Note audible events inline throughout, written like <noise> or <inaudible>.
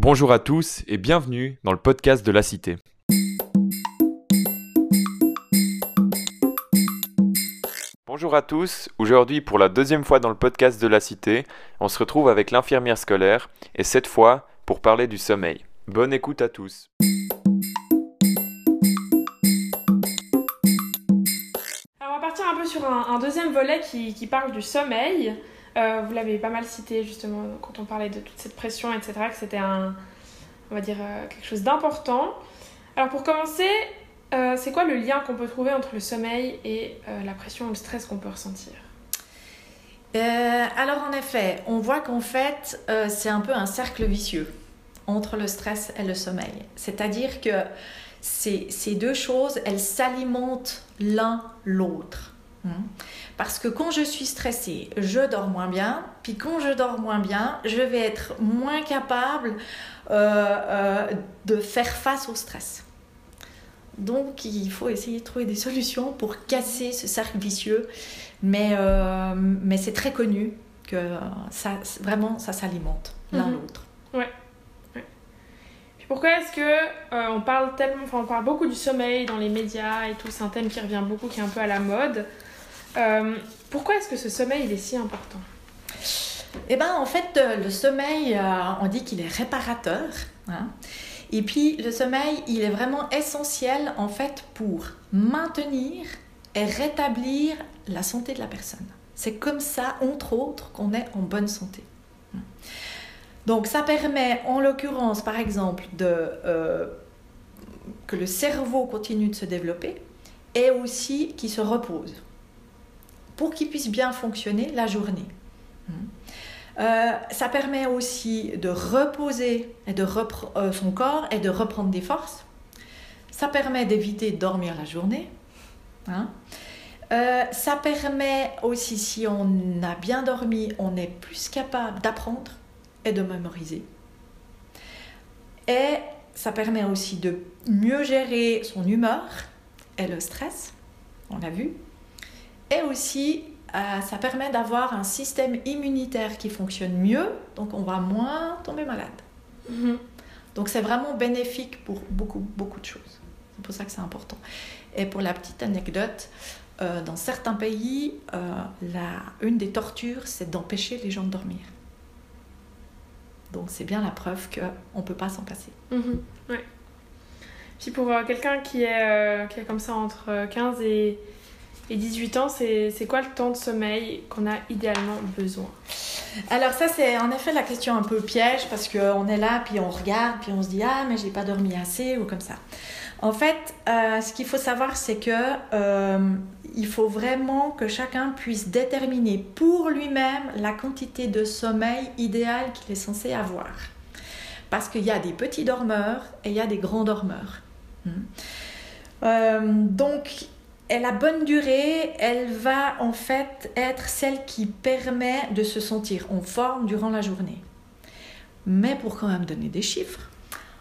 Bonjour à tous et bienvenue dans le podcast de la Cité. Bonjour à tous, aujourd'hui pour la deuxième fois dans le podcast de la Cité, on se retrouve avec l'infirmière scolaire et cette fois pour parler du sommeil. Bonne écoute à tous. Alors on va partir un peu sur un, deuxième volet qui parle du sommeil. Euh, vous l'avez pas mal cité justement quand on parlait de toute cette pression, etc., que c'était un, on va dire, euh, quelque chose d'important. Alors pour commencer, euh, c'est quoi le lien qu'on peut trouver entre le sommeil et la pression ou le stress qu'on peut ressentir? Alors en effet, on voit qu'en fait, c'est un peu un cercle vicieux entre le stress et le sommeil. C'est-à-dire que ces, ces deux choses, elles s'alimentent l'un l'autre. Hmm. Parce que quand je suis stressée, je dors moins bien. Puis quand je dors moins bien, je vais être moins capable euh, euh, de faire face au stress. Donc il faut essayer de trouver des solutions pour casser ce cercle vicieux. Mais, euh, mais c'est très connu que ça, vraiment ça s'alimente l'un Mhm. l'autre. Puis pourquoi est-ce que on parle tellement, enfin on parle beaucoup du sommeil dans les médias et tout, c'est un thème qui revient beaucoup, qui est un peu à la mode. Euh, pourquoi est-ce que ce sommeil il est si important? Eh ben, en fait, euh, le sommeil, euh, on dit qu'il est réparateur. hein. Et puis, le sommeil, il est vraiment essentiel, en fait, pour maintenir et rétablir la santé de la personne. C'est comme ça, entre autres, qu'on est en bonne santé. Donc, ça permet, en l'occurrence, par exemple, que le cerveau continue de se développer et aussi qu'il se repose pour qu'il puisse bien fonctionner la journée. Euh, ça permet aussi de reposer et de euh, son corps et de reprendre des forces. Ça permet d'éviter de dormir la journée. hein. Euh, ça permet aussi, si on a bien dormi, on est plus capable d'apprendre et de mémoriser. Et ça permet aussi de mieux gérer son humeur et le stress, on l'a vu. Et aussi, euh, ça permet d'avoir un système immunitaire qui fonctionne mieux, donc on va moins tomber malade. Donc c'est vraiment bénéfique pour beaucoup, beaucoup de choses. C'est pour ça que c'est important. Et pour la petite anecdote, euh, dans certains pays, euh, la, une des tortures, c'est d'empêcher les gens de dormir. Donc c'est bien la preuve qu'on ne peut pas s'en passer. Mhm, ouais. Puis pour quelqu'un qui est, qui est comme ça entre euh, 15 et, et 18 ans, c'est quoi le temps de sommeil qu'on a idéalement besoin? Alors ça c'est en effet la question un peu piège parce qu'on est là puis on regarde puis on se dit ah mais j'ai pas dormi assez ou comme ça. En fait, euh, ce qu'il faut savoir c'est que euh, il faut vraiment que chacun puisse déterminer pour lui-même la quantité de sommeil idéal qu'il est censé avoir. Parce qu'il y a des petits dormeurs et il y a des grands dormeurs. Hmm. Euh, donc la bonne durée, elle va en fait être celle qui permet de se sentir en forme durant la journée. Mais pour quand même donner des chiffres,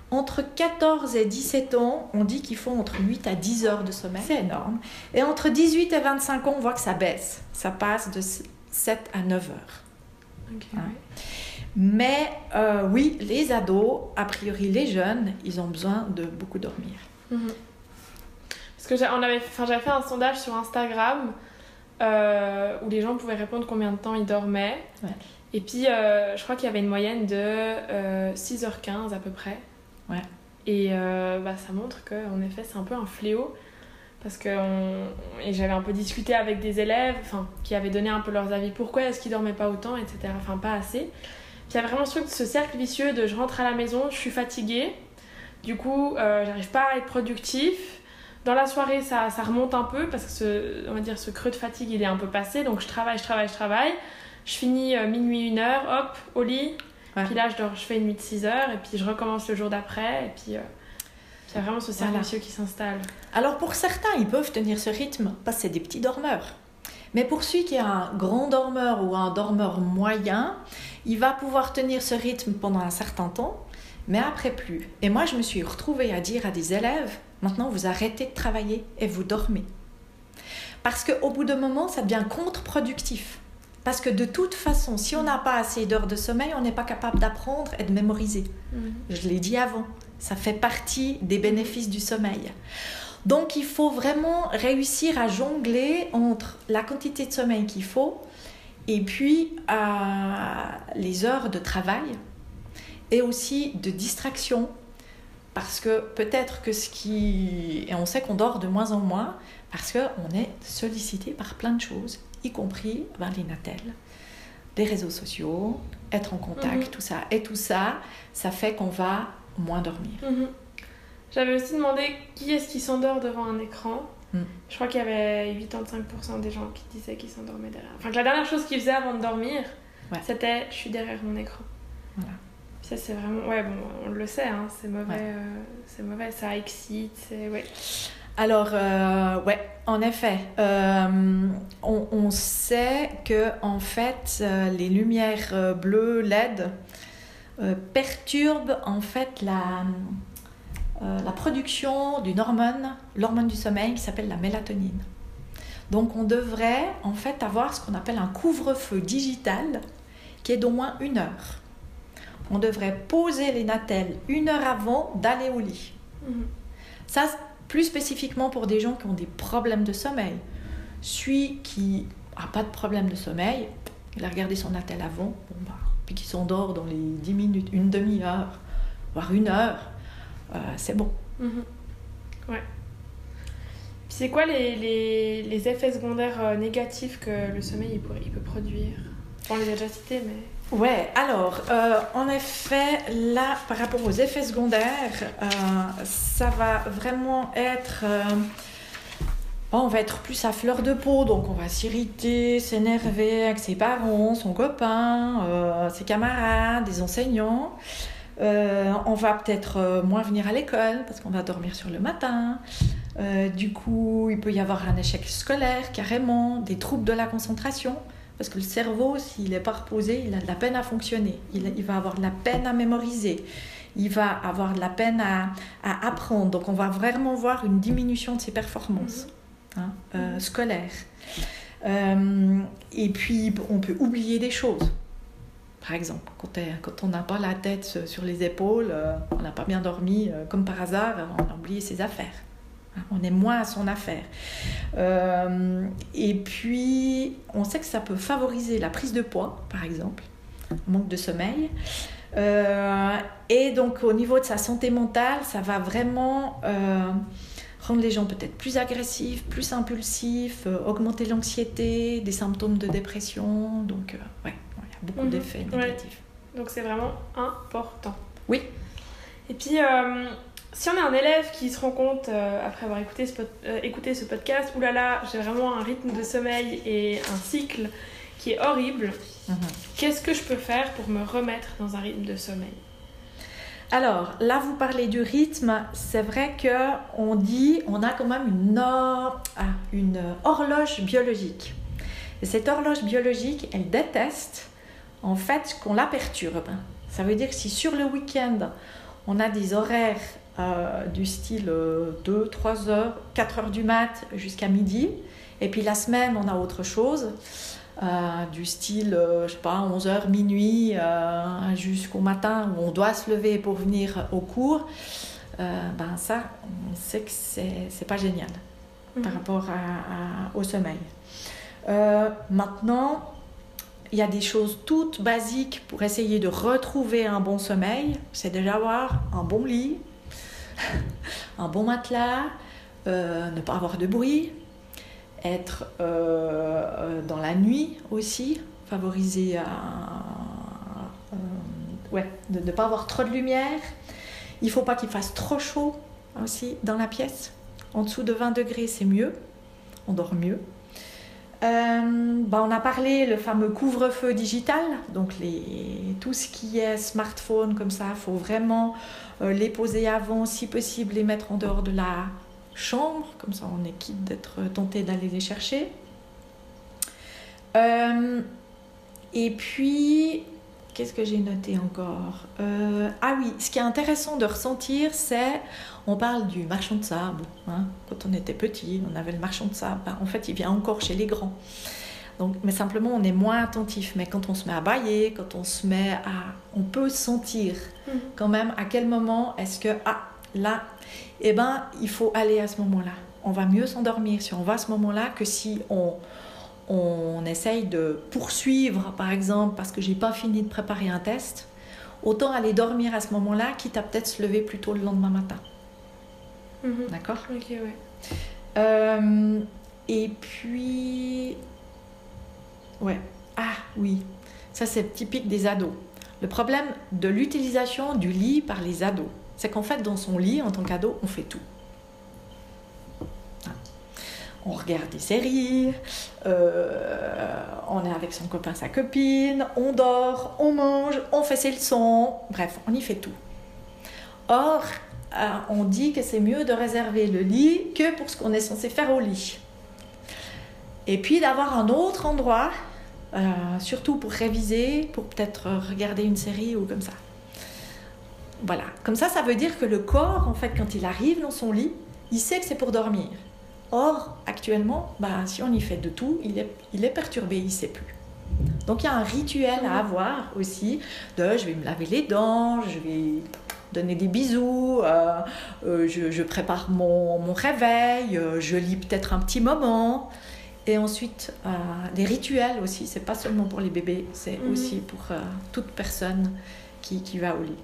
entre 14 et 17 ans, on dit qu'il faut entre 8 à 10 heures de sommeil. C'est énorme. Et entre 18 et 25 ans, on voit que ça baisse. Ça passe de 7 à 9 heures. Ouais. Mais euh, oui, les ados, a priori les jeunes, ils ont besoin de beaucoup dormir. Mhm. Parce que on avait, j'avais fait un sondage sur Instagram euh, où les gens pouvaient répondre combien de temps ils dormaient. Ouais. Et puis, euh, je crois qu'il y avait une moyenne de euh, 6h15 à peu près. Ouais. Et euh, bah, ça montre qu'en effet, c'est un peu un fléau. Parce que on- et j'avais un peu discuté avec des élèves qui avaient donné un peu leurs avis. Pourquoi est-ce qu'ils dormaient pas autant, etc. Enfin, pas assez. Puis il y a vraiment ce truc, ce cercle vicieux de je rentre à la maison, je suis fatiguée. Du coup, j'arrive pas à être productif. Dans la soirée, ça, ça remonte un peu parce que ce, on va dire, ce creux de fatigue, il est un peu passé. Donc je travaille, je travaille, je travaille. Je finis euh, minuit, une heure, hop, au lit. Ouais. Puis là, je, dors, je fais une nuit de 6 heures et puis je recommence le jour d'après. Et puis euh, puis il y a vraiment ce cercle Voilà. qui s'installe. Alors pour certains, ils peuvent tenir ce rythme parce que c'est des petits dormeurs. Mais pour celui qui est un grand dormeur ou un dormeur moyen, il va pouvoir tenir ce rythme pendant un certain temps, mais après plus. Et moi, je me suis retrouvée à dire à des élèves, maintenant vous arrêtez de travailler et vous dormez. Parce qu'au bout d'un moment, ça devient contre-productif. Parce que de toute façon, si on n'a pas assez d'heures de sommeil, on n'est pas capable d'apprendre et de mémoriser. Mhm. Je l'ai dit avant, ça fait partie des bénéfices du sommeil. Donc il faut vraiment réussir à jongler entre la quantité de sommeil qu'il faut et puis euh, les heures de travail et aussi de distraction. Parce que peut-être que ce qui... Et on sait qu'on dort de moins en moins parce qu'on est sollicité par plein de choses, y compris ben, l'inatel, les réseaux sociaux, être en contact, Mhm. tout ça. Et tout ça, ça fait qu'on va moins dormir. Mhm. J'avais aussi demandé qui est-ce qui s'endort devant un écran. Mm. Je crois qu'il y avait 85% des gens qui disaient qu'ils s'endormaient derrière. Enfin, que la dernière chose qu'ils faisaient avant de dormir, Ouais. c'était je suis derrière mon écran. Voilà. Ça, c'est vraiment. Ouais, bon, on le sait, hein, c'est mauvais. Ouais. euh, c'est mauvais, ça excite. Ouais. Alors, euh, ouais, en effet, euh, on, on sait que en fait, les lumières bleues LED perturbent en fait la, la production d'une hormone, l'hormone du sommeil qui s'appelle la mélatonine. Donc, on devrait en fait avoir ce qu'on appelle un couvre-feu digital qui est d'au moins une heure. On devrait poser les natels une heure avant d'aller au lit. Mhm. Ça, plus spécifiquement pour des gens qui ont des problèmes de sommeil. Celui qui n'a pas de problème de sommeil, il a regardé son attel avant, bon bah, puis qui s'endort dans les 10 minutes, une demi-heure, voire une heure, euh, c'est bon. Mhm. Ouais. C'est quoi les, les, les effets secondaires euh, négatifs que le sommeil il, pourrait- il peut produire? On les a déjà cités, mais. Ouais, alors, euh, en effet, là, par rapport aux effets secondaires, euh, ça va vraiment être... euh, on va être plus à fleur de peau, donc on va s'irriter, s'énerver avec ses parents, son copain, ses camarades, des enseignants. On va peut-être moins venir à l'école parce qu'on va dormir sur le matin. Du coup, il peut y avoir un échec scolaire carrément, des troubles de la concentration. Parce que le cerveau, s'il n'est pas reposé, il a de la peine à fonctionner. Il, il va avoir de la peine à mémoriser. Il va avoir de la peine à, à apprendre. Donc, on va vraiment voir une diminution de ses performances hein, euh, scolaires. Euh, et puis, on peut oublier des choses. Par exemple, quand, on n'a pas la tête sur les épaules, euh, on n'a pas bien dormi, comme par hasard, on a oublié ses affaires. On est moins à son affaire. Euh, et puis, on sait que ça peut favoriser la prise de poids, par exemple, manque de sommeil. Euh, et donc, au niveau de sa santé mentale, ça va vraiment euh, rendre les gens peut-être plus agressifs, plus impulsifs, augmenter l'anxiété, des symptômes de dépression. Donc, ouais, il y a beaucoup Mhm. d'effets Ouais. négatifs. Donc c'est vraiment important. Oui. Et puis, si on est un élève qui se rend compte, euh, après avoir écouté ce, pod- euh, écouté ce podcast, oulala, j'ai vraiment un rythme de sommeil et un cycle qui est horrible, Mhm. qu'est-ce que je peux faire pour me remettre dans un rythme de sommeil? Alors, là, vous parlez du rythme. C'est vrai que on dit, on a quand même une, ah, une horloge biologique. Et cette horloge biologique, elle déteste en fait qu'on la perturbe. Ça veut dire que si sur le week-end, on a des horaires euh, du style 2, 3 heures, 4 heures du mat jusqu'à midi, et puis la semaine, on a autre chose, euh, du style, euh, je sais pas, 11h, minuit, euh, jusqu'au matin où on doit se lever pour venir au cours, euh, ben ça, on sait que c'est pas génial par Mhm. rapport à- à- au sommeil. Euh, maintenant, il y a des choses toutes basiques pour essayer de retrouver un bon sommeil. C'est déjà avoir un bon lit, <laughs> un bon matelas, euh, ne pas avoir de bruit, être euh, euh, dans la nuit aussi, favoriser euh, ouais, de ne pas avoir trop de lumière. Il faut pas qu'il fasse trop chaud aussi dans la pièce. En dessous de 20 degrés, c'est mieux. On dort mieux. Euh, bah, on a parlé le fameux couvre-feu digital, donc tout ce qui est smartphone comme ça, faut vraiment euh, les poser avant, si possible les mettre en dehors de la chambre, comme ça on est quitte d'être tenté d'aller les chercher. Euh, et puis, qu'est-ce que j'ai noté encore? Euh, Ah oui, ce qui est intéressant de ressentir, c'est, on parle du marchand de sable. hein. Quand on était petit, on avait le marchand de sable. Ben, en fait, il vient encore chez les grands. Donc, mais simplement, on est moins attentif. Mais quand on se met à bailler, quand on se met à... On peut sentir Mhm. quand même à quel moment est-ce que... Ah, là, eh ben, il faut aller à ce moment-là. On va mieux s'endormir si on va à ce moment-là que si on, on essaye de poursuivre, par exemple, parce que j'ai pas fini de préparer un test. Autant aller dormir à ce moment-là, quitte à peut-être se lever plus tôt le lendemain matin. Mhm. D'accord? Ok, ouais. Euh, et puis. Ouais. Ah oui, ça c'est typique des ados. Le problème de l'utilisation du lit par les ados, c'est qu'en fait, dans son lit, en tant qu'ado, on fait tout. On regarde des séries, euh, on est avec son copain, sa copine, on dort, on mange, on fait ses leçons, bref, on y fait tout. Or, euh, on dit que c'est mieux de réserver le lit que pour ce qu'on est censé faire au lit. Et puis d'avoir un autre endroit, euh, surtout pour réviser, pour peut-être regarder une série ou comme ça. Voilà, comme ça, ça veut dire que le corps, en fait, quand il arrive dans son lit, il sait que c'est pour dormir. Or, actuellement, bah, si on y fait de tout, il est, il est perturbé, il ne sait plus. Donc il y a un rituel à avoir aussi de je vais me laver les dents, je vais donner des bisous, euh, euh, je, je prépare mon, mon réveil, euh, je lis peut-être un petit moment. Et ensuite, des rituels aussi, c'est pas seulement pour les bébés, c'est Mhm. aussi pour toute personne qui, qui va au lit.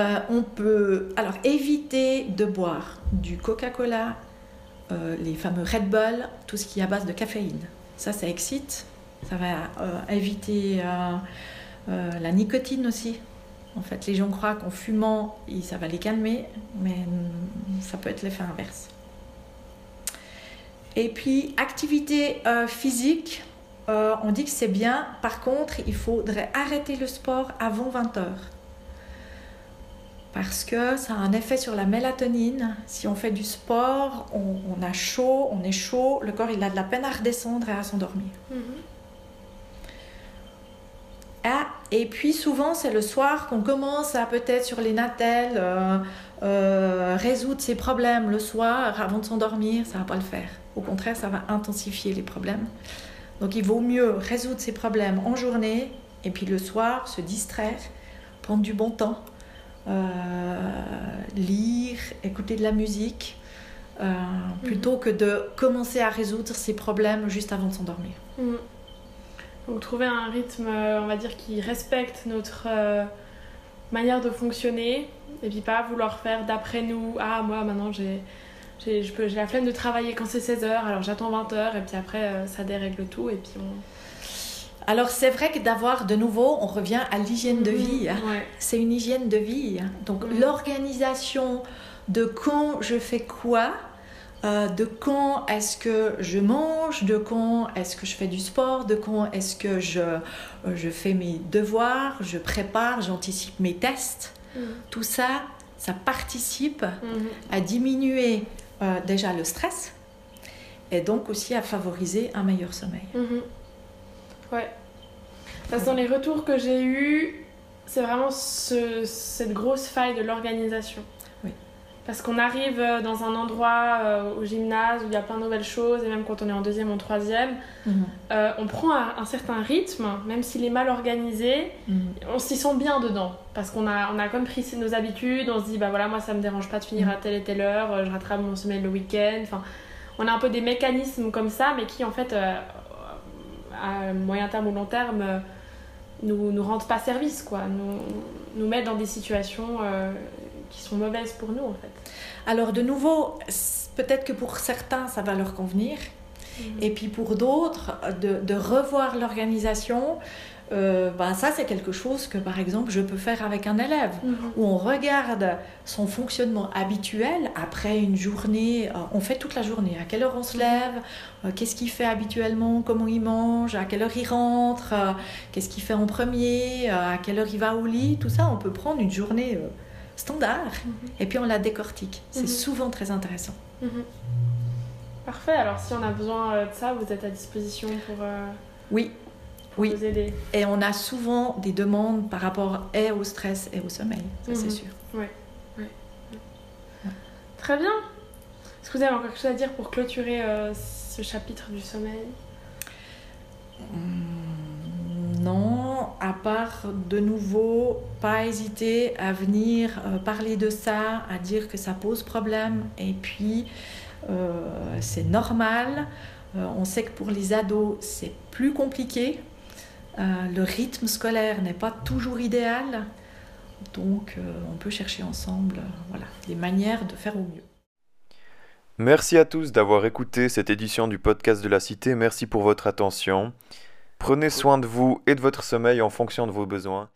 Euh, on peut alors éviter de boire du Coca-Cola, euh, les fameux Red Bull, tout ce qui est à base de caféine. Ça, ça excite, ça va euh, éviter la nicotine aussi. En fait, les gens croient qu'en fumant, ça va les calmer, mais mm, ça peut être l'effet inverse. Et puis, activité physique, on dit que c'est bien. Par contre, il faudrait arrêter le sport avant 20 heures. Parce que ça a un effet sur la mélatonine. Si on fait du sport, on, on a chaud, on est chaud, le corps il a de la peine à redescendre et à s'endormir. Mhm. Ah, et puis souvent c'est le soir qu'on commence à peut-être sur les natelles euh, euh, résoudre ses problèmes le soir avant de s'endormir, ça va pas le faire. Au contraire, ça va intensifier les problèmes. Donc il vaut mieux résoudre ses problèmes en journée et puis le soir se distraire, prendre du bon temps, lire, écouter de la musique, euh, plutôt que de commencer à résoudre ses problèmes juste avant de s'endormir. Mhm. Donc trouver un rythme, euh, on va dire, qui respecte notre euh, manière de fonctionner et puis pas vouloir faire d'après nous. Ah, moi maintenant j'ai j'ai la flemme de travailler quand c'est 16h, alors j'attends 20h et puis après euh, ça dérègle tout et puis on. Alors c'est vrai que d'avoir de nouveau, on revient à l'hygiène de Mhm. vie. hein. Ouais. C'est une hygiène de vie. hein. Donc Mhm. l'organisation de quand je fais quoi, euh, de quand est-ce que je mange, de quand est-ce que je fais du sport, de quand est-ce que je, euh, je fais mes devoirs, je prépare, j'anticipe mes tests. Mhm. Tout ça, ça participe Mhm. à diminuer euh, déjà le stress et donc aussi à favoriser un meilleur sommeil. Mhm. Ouais. Parce que dans les retours que j'ai eus, c'est vraiment ce- cette grosse faille de l'organisation. Oui. Parce qu'on arrive euh, dans un endroit euh, au gymnase où il y a plein de nouvelles choses, et même quand on est en deuxième ou en troisième, Mhm. euh, on prend un, un certain rythme, même s'il est mal organisé, Mhm. on s'y sent bien dedans. Parce qu'on a, on a comme pris nos habitudes, on se dit, bah voilà, moi ça me dérange pas de finir à telle et telle heure, je rattrape mon sommeil le week-end. Enfin, on a un peu des mécanismes comme ça, mais qui en fait, euh, à moyen terme ou long terme, nous, nous rendent pas service, quoi. Nous, nous mettent dans des situations euh, qui sont mauvaises pour nous, en fait. Alors de nouveau, peut-être que pour certains, ça va leur convenir. Et puis pour d'autres, de, de revoir l'organisation, euh, ben ça c'est quelque chose que par exemple je peux faire avec un élève, Mhm. où on regarde son fonctionnement habituel après une journée, euh, on fait toute la journée, à quelle heure on se lève, euh, qu'est-ce qu'il fait habituellement, comment il mange, à quelle heure il rentre, qu'est-ce qu'il fait en premier, à quelle heure il va au lit, tout ça on peut prendre une journée standard Mhm. et puis on la décortique. C'est Mhm. souvent très intéressant. Parfait, alors si on a besoin euh, de ça, vous êtes à disposition pour, euh, Oui, Oui. Et on a souvent des demandes par rapport et au stress et au sommeil, ça c'est Mhm. sûr. Très bien. Est-ce que vous avez encore quelque chose à dire pour clôturer euh, ce chapitre du sommeil? Hmm, non, à part de nouveau, pas hésiter à venir euh, parler de ça, à dire que ça pose problème. Et puis, c'est normal. Euh, on sait que pour les ados, c'est plus compliqué. le rythme scolaire n'est pas toujours idéal. Donc, on peut chercher ensemble voilà, des manières de faire au mieux. Merci à tous d'avoir écouté cette édition du podcast de la Cité. Merci pour votre attention. Prenez soin de vous et de votre sommeil en fonction de vos besoins.